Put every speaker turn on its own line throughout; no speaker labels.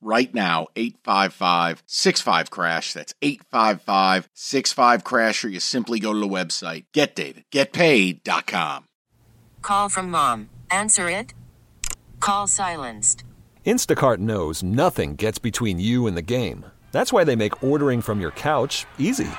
right now 855 65 crash that's 855 65 crash or you simply go to the website getdavidgetpaid.com
Call from mom. Answer it. Call silenced.
Instacart knows nothing gets between you and the game. That's why they make ordering from your couch easy.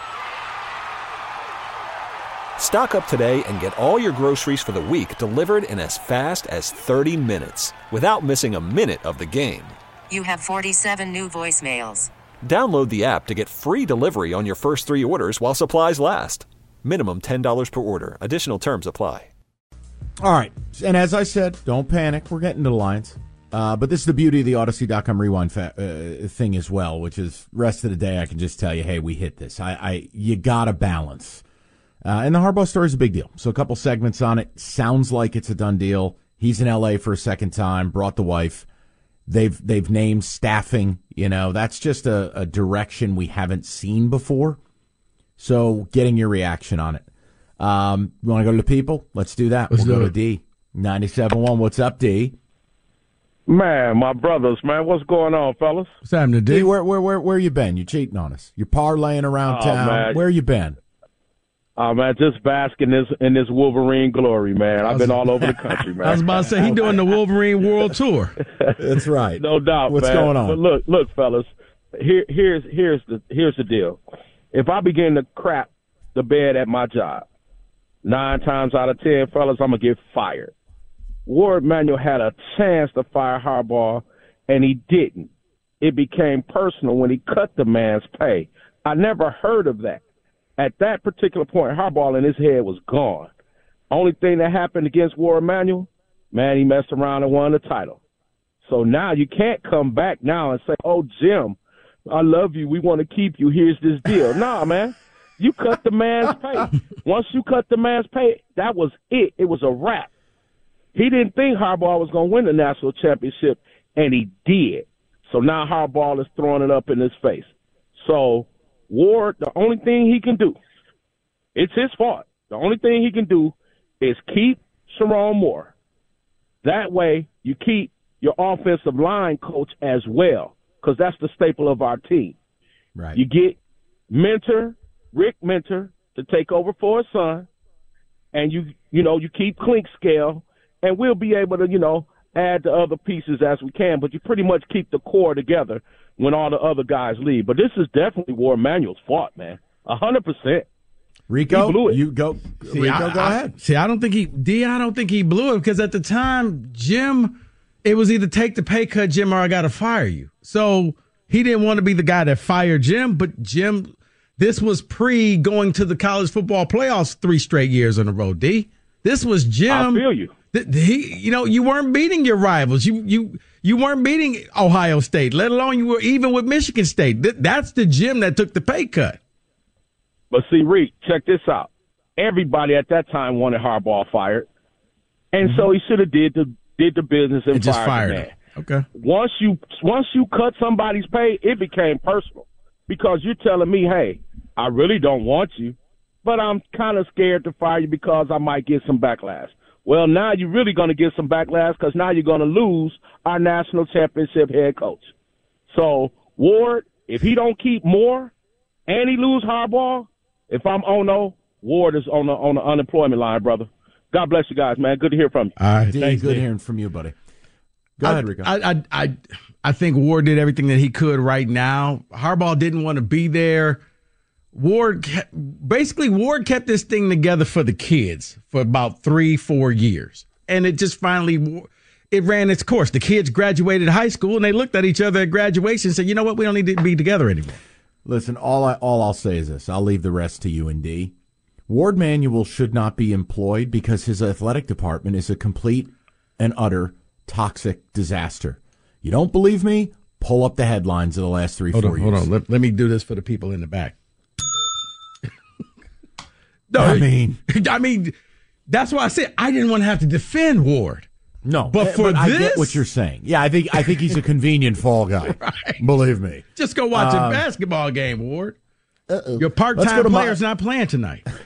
Stock up today and get all your groceries for the week delivered in as fast as 30 minutes without missing a minute of the game.
You have 47 new voicemails.
Download the app to get free delivery on your first three orders while supplies last. Minimum $10 per order. Additional terms apply.
All right. And as I said, don't panic. We're getting to the lines. Uh, but this is the beauty of the Audacy.com rewind fa- uh, thing as well, which is rest of the day I can just tell you, hey, we hit this. I, I you got to balance. Uh, and the Harbaugh story is a big deal. So a couple segments on it. Sounds like it's a done deal. He's in L.A. for a second time. Brought the wife. They've they've named staffing. You know that's just a, a direction we haven't seen before. So getting your reaction on it. Um, you want to go to the people? Let's do that.
Let's
we'll
do
go
it.
to D ninety seven one. What's up, D?
Man, my brothers, man, what's going on, fellas?
What's happening,
D,
D?
where where where where you been? You cheating on us? You're parlaying around
Oh,
town.
man.
Where you been?
Oh man, just basking this in this Wolverine glory, man. I've been all over the country, man.
I was about to say he's doing the Wolverine World Tour.
That's right.
no doubt.
What's
man.
going on?
But look, look, fellas. Here, here's here's the here's the deal. If I begin to crap the bed at my job, nine times out of ten, fellas, I'm gonna get fired. Warde Manuel had a chance to fire Harbaugh, and he didn't. It became personal when he cut the man's pay. I never heard of that. At that particular point, Harbaugh in his head was gone. Only thing that happened against Warde Manuel, man, he messed around and won the title. So now you can't come back now and say, "Oh, Jim, I love you. We want to keep you. Here's this deal." nah, man. You cut the man's pay. Once you cut the man's pay, that was it. It was a wrap. He didn't think Harbaugh was going to win the national championship, and he did. So now Harbaugh is throwing it up in his face. So Warde, the only thing he can do, it's his fault. The only thing he can do is keep Sherrone Moore. That way, you keep your offensive line coach as well, because that's the staple of our team.
Right.
You get Minter, Rick Minter, to take over for his son, and you you know you keep Clink Scale, and we'll be able to you know add the other pieces as we can. But you pretty much keep the core together when all the other guys leave. But this is definitely Warde Manuel's fault, man. A hundred percent.
Rico,
blew it.
you go.
See,
Rico,
I-
go
I-
ahead.
See, I don't think he D. I don't think he blew it because at the time, Jim, it was either take the pay cut, Jim, or I got to fire you. So he didn't want to be the guy that fired Jim, but Jim, this was pre going to the college football playoffs three straight years in a row. D. This was Jim.
I feel you.
He, you know, you weren't beating your rivals. You, you, you weren't beating Ohio State, let alone you were even with Michigan State. That's the Jim that took the pay cut.
But see, Reek, check this out. Everybody at that time wanted Harbaugh fired, and so mm-hmm. he should have did the did the business and,
And just
fired,
fired him. Okay.
Once you once you cut somebody's pay, it became personal because you're telling me, hey, I really don't want you, but I'm kind of scared to fire you because I might get some backlash. Well, now you're really going to get some backlash because now you're going to lose our national championship head coach. So Warde, if he don't keep more and he lose Harbaugh, if I'm Ono, Warde is on the on the unemployment line, brother. God bless you guys, man. Good to hear from you.
All right.
D,
Thanks,
good
D.
hearing from you, buddy. Go
I,
ahead, Rico.
I, I, I, I think Warde did everything that he could right now. Harbaugh didn't want to be there. Warde, basically, Warde kept this thing together for the kids for about three, four years, and it just finally, it ran its course. The kids graduated high school, and they looked at each other at graduation and said, "You know what? We don't need to be together anymore."
Listen, all I all I'll say is this. I'll leave the rest to you and D. Warde Manuel should not be employed because his athletic department is a complete and utter toxic disaster. You don't believe me? Pull up the headlines of the last three,
Hold
four
on,
years.
hold on. Let, let me do this for the people in the back. No,
I mean,
I mean, That's why I said I didn't want to have to defend Warde.
No,
But for
I get what you're saying. Yeah, I think I think he's a convenient fall guy.
Right.
Believe me.
Just go watch a um, basketball game, Warde. Your
Let's
part-time
go to my-
player's not playing tonight.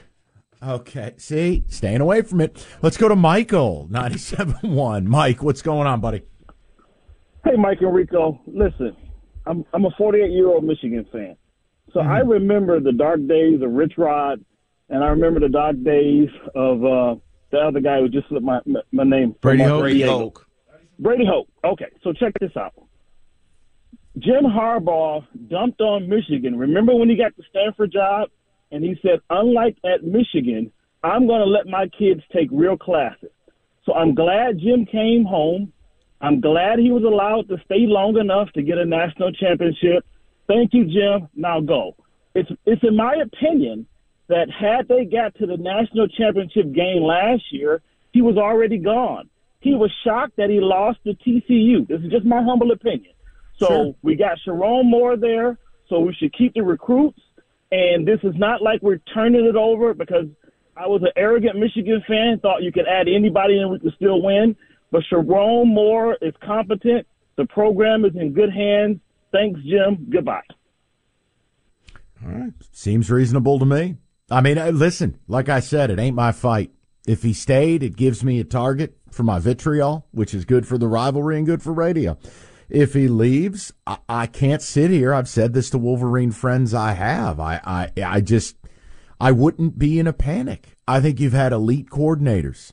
Okay, see, staying away from it. Let's go to Michael, 97.1. Mike, what's going on, buddy?
Hey, Mike and Rico, listen, I'm I'm a 48 year old Michigan fan, so mm-hmm. I remember the dark days of Rich Rod, and I remember the dark days of uh, the other guy who just slipped my my name.
Brady
From
Hoke?
Brady Hoke. Brady Hoke. Okay, so check this out. Jim Harbaugh dumped on Michigan. Remember when he got the Stanford job, and he said, unlike at Michigan, I'm going to let my kids take real classes. So I'm glad Jim came home. I'm glad he was allowed to stay long enough to get a national championship. Thank you, Jim. Now go. It's it's in my opinion that had they got to the national championship game last year, he was already gone. He was shocked that he lost to TCU. This is just my humble opinion. So we got Sherrone Moore there, so we should keep the recruits. And this is not like we're turning it over because I was an arrogant Michigan fan, thought you could add anybody and we could still win. But Sherrone Moore is competent. The program is in good hands. Thanks, Jim. Goodbye. All right.
Seems reasonable to me. I mean, uh, listen, like I said, it ain't my fight. If he stayed, it gives me a target for my vitriol, which is good for the rivalry and good for radio. If he leaves, I, I can't sit here. I've said this to Wolverine friends I have. I, I, I just, I wouldn't be in a panic. I think you've had elite coordinators.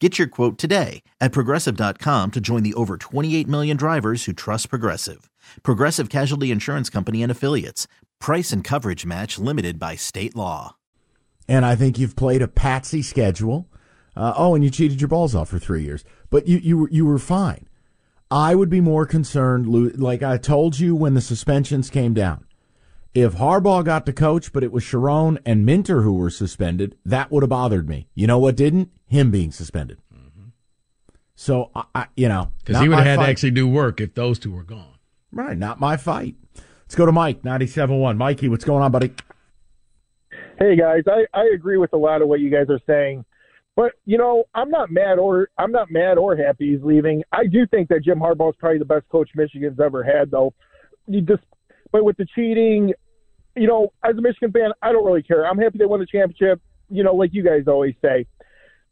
Get your quote today at progressive.com to join the over 28 million drivers who trust Progressive. Progressive Casualty Insurance Company and Affiliates. Price and coverage match limited by state law.
And I think you've played a patsy schedule. Uh, oh, and you cheated your balls off for three years, but you you you were fine. I would be more concerned, like I told you when the suspensions came down. If Harbaugh got to coach, but it was Sherrone and Minter who were suspended, that would have bothered me. You know what didn't? Him being suspended. Mm-hmm. So I, I you know,
Because he would have had to actually do work if those two were gone.
right, not my fight. Let's go to Mike, 97.1. Mikey, what's going on, buddy?
Hey guys, I, I agree with a lot of what you guys are saying. But you know, I'm not mad or I'm not mad or happy he's leaving. I do think that Jim Harbaugh is probably the best coach Michigan's ever had, though. You just, but with the cheating, you know, as a Michigan fan, I don't really care. I'm happy they won the championship. You know, like you guys always say.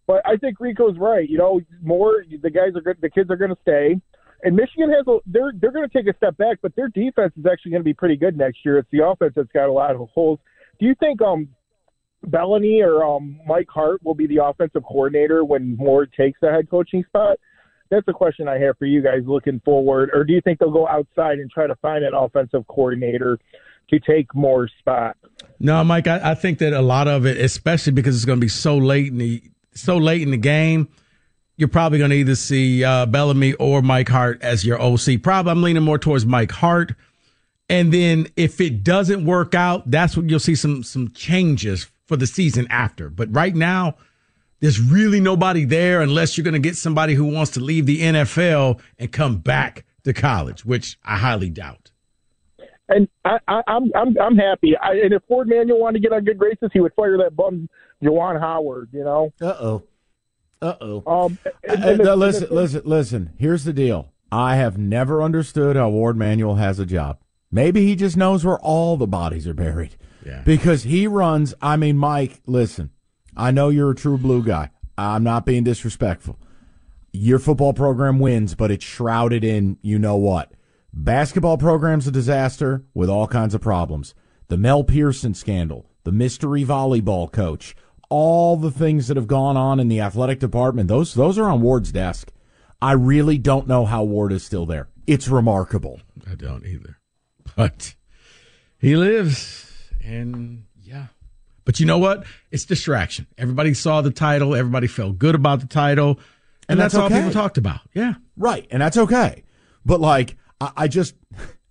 But I think Rico's right. You know, more the guys are good. The kids are going to stay, and Michigan has a. They're they're going to take a step back, but their defense is actually going to be pretty good next year. It's the offense that's got a lot of holes. Do you think um Bellany or um, Mike Hart will be the offensive coordinator when Moore takes the head coaching spot? That's a question I have for you guys looking forward. Or do you think they'll go outside and try to find an offensive coordinator to take more spot?
No, Mike, I, I think that a lot of it, especially because it's going to be so late in the so late in the game, you're probably going to either see uh, Bellamy or Mike Hart as your OC. Probably, I'm leaning more towards Mike Hart. And then if it doesn't work out, that's when you'll see some some changes for the season after. But right now, there's really nobody there unless you're going to get somebody who wants to leave the NFL and come back to college, which I highly doubt.
And I, I, I'm I'm I'm happy. I, and if Warde Manuel wanted to get on good graces, he would fire that bum Juwan Howard. You know.
Uh oh. Uh oh.
Um. and-
Uh,
and
no, listen,
if-
listen, listen. Here's the deal. I have never understood how Warde Manuel has a job. Maybe he just knows where all the bodies are buried.
Yeah.
Because he runs. I mean, Mike, listen. I know you're a true blue guy. I'm not being disrespectful. Your football program wins, but it's shrouded in you know what. Basketball program's a disaster with all kinds of problems. The Mel Pearson scandal, the mystery volleyball coach, all the things that have gone on in the athletic department, those those are on Warde's desk. I really don't know how Warde is still there. It's remarkable.
I don't either. But he lives, and yeah. But you know what? It's distraction. Everybody saw the title. Everybody felt good about the title, and,
And
that's,
that's
all people talked about. Yeah.
Right, and that's okay. But like, I, I just,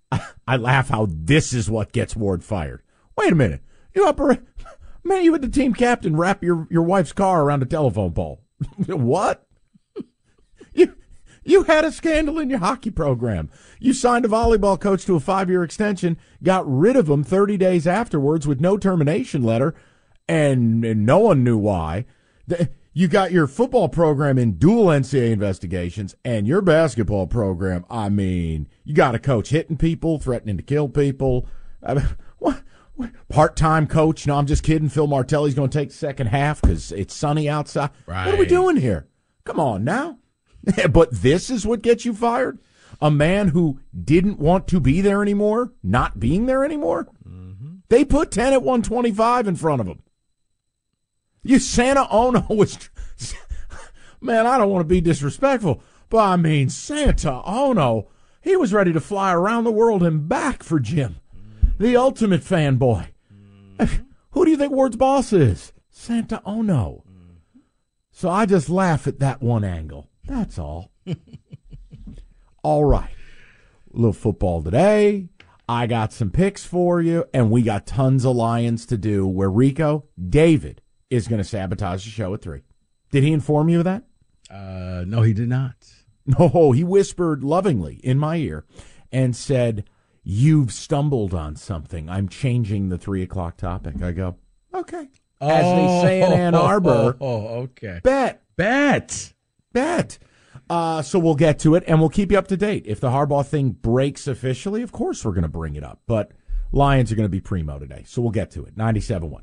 I laugh how this is what gets Warde fired. Wait a minute, you operate, man, you had the team captain wrap your your wife's car around a telephone pole. what? You you had a scandal in your hockey program. You signed a volleyball coach to a five year extension, got rid of him thirty days afterwards with no termination letter, and, and no one knew why. The- you got your football program in dual NCAA investigations, and your basketball program. I mean, you got a coach hitting people, threatening to kill people. I mean, what? Part time coach? No, I'm just kidding. Phil Martelli's going to take the second half because it's sunny outside. What are we doing here? Come on now. but this is what gets you fired? A man who didn't want to be there anymore, not being there anymore? Mm-hmm. They put 10 at 125 in front of him. You Santa Ono was. Man, I don't want to be disrespectful, but I mean, Santa Ono, he was ready to fly around the world and back for Jim. The ultimate fanboy. Who do you think Warde's boss is? Santa Ono. So I just laugh at that one angle. That's all. all right. A little football today. I got some picks for you, and we got tons of Lions to do where Rico, David, is going to sabotage the show at three. Did he inform you of that?
Uh, no, he did not.
No, he whispered lovingly in my ear and said, You've stumbled on something. I'm changing the three o'clock topic. I go, Okay. As they say in Ann Arbor,
Oh, okay.
bet,
Bet.
bet. Uh, so we'll get to it and we'll keep you up to date. If the Harbaugh thing breaks officially, of course we're going to bring it up. But Lions are going to be primo today. So we'll get to it. 97 1.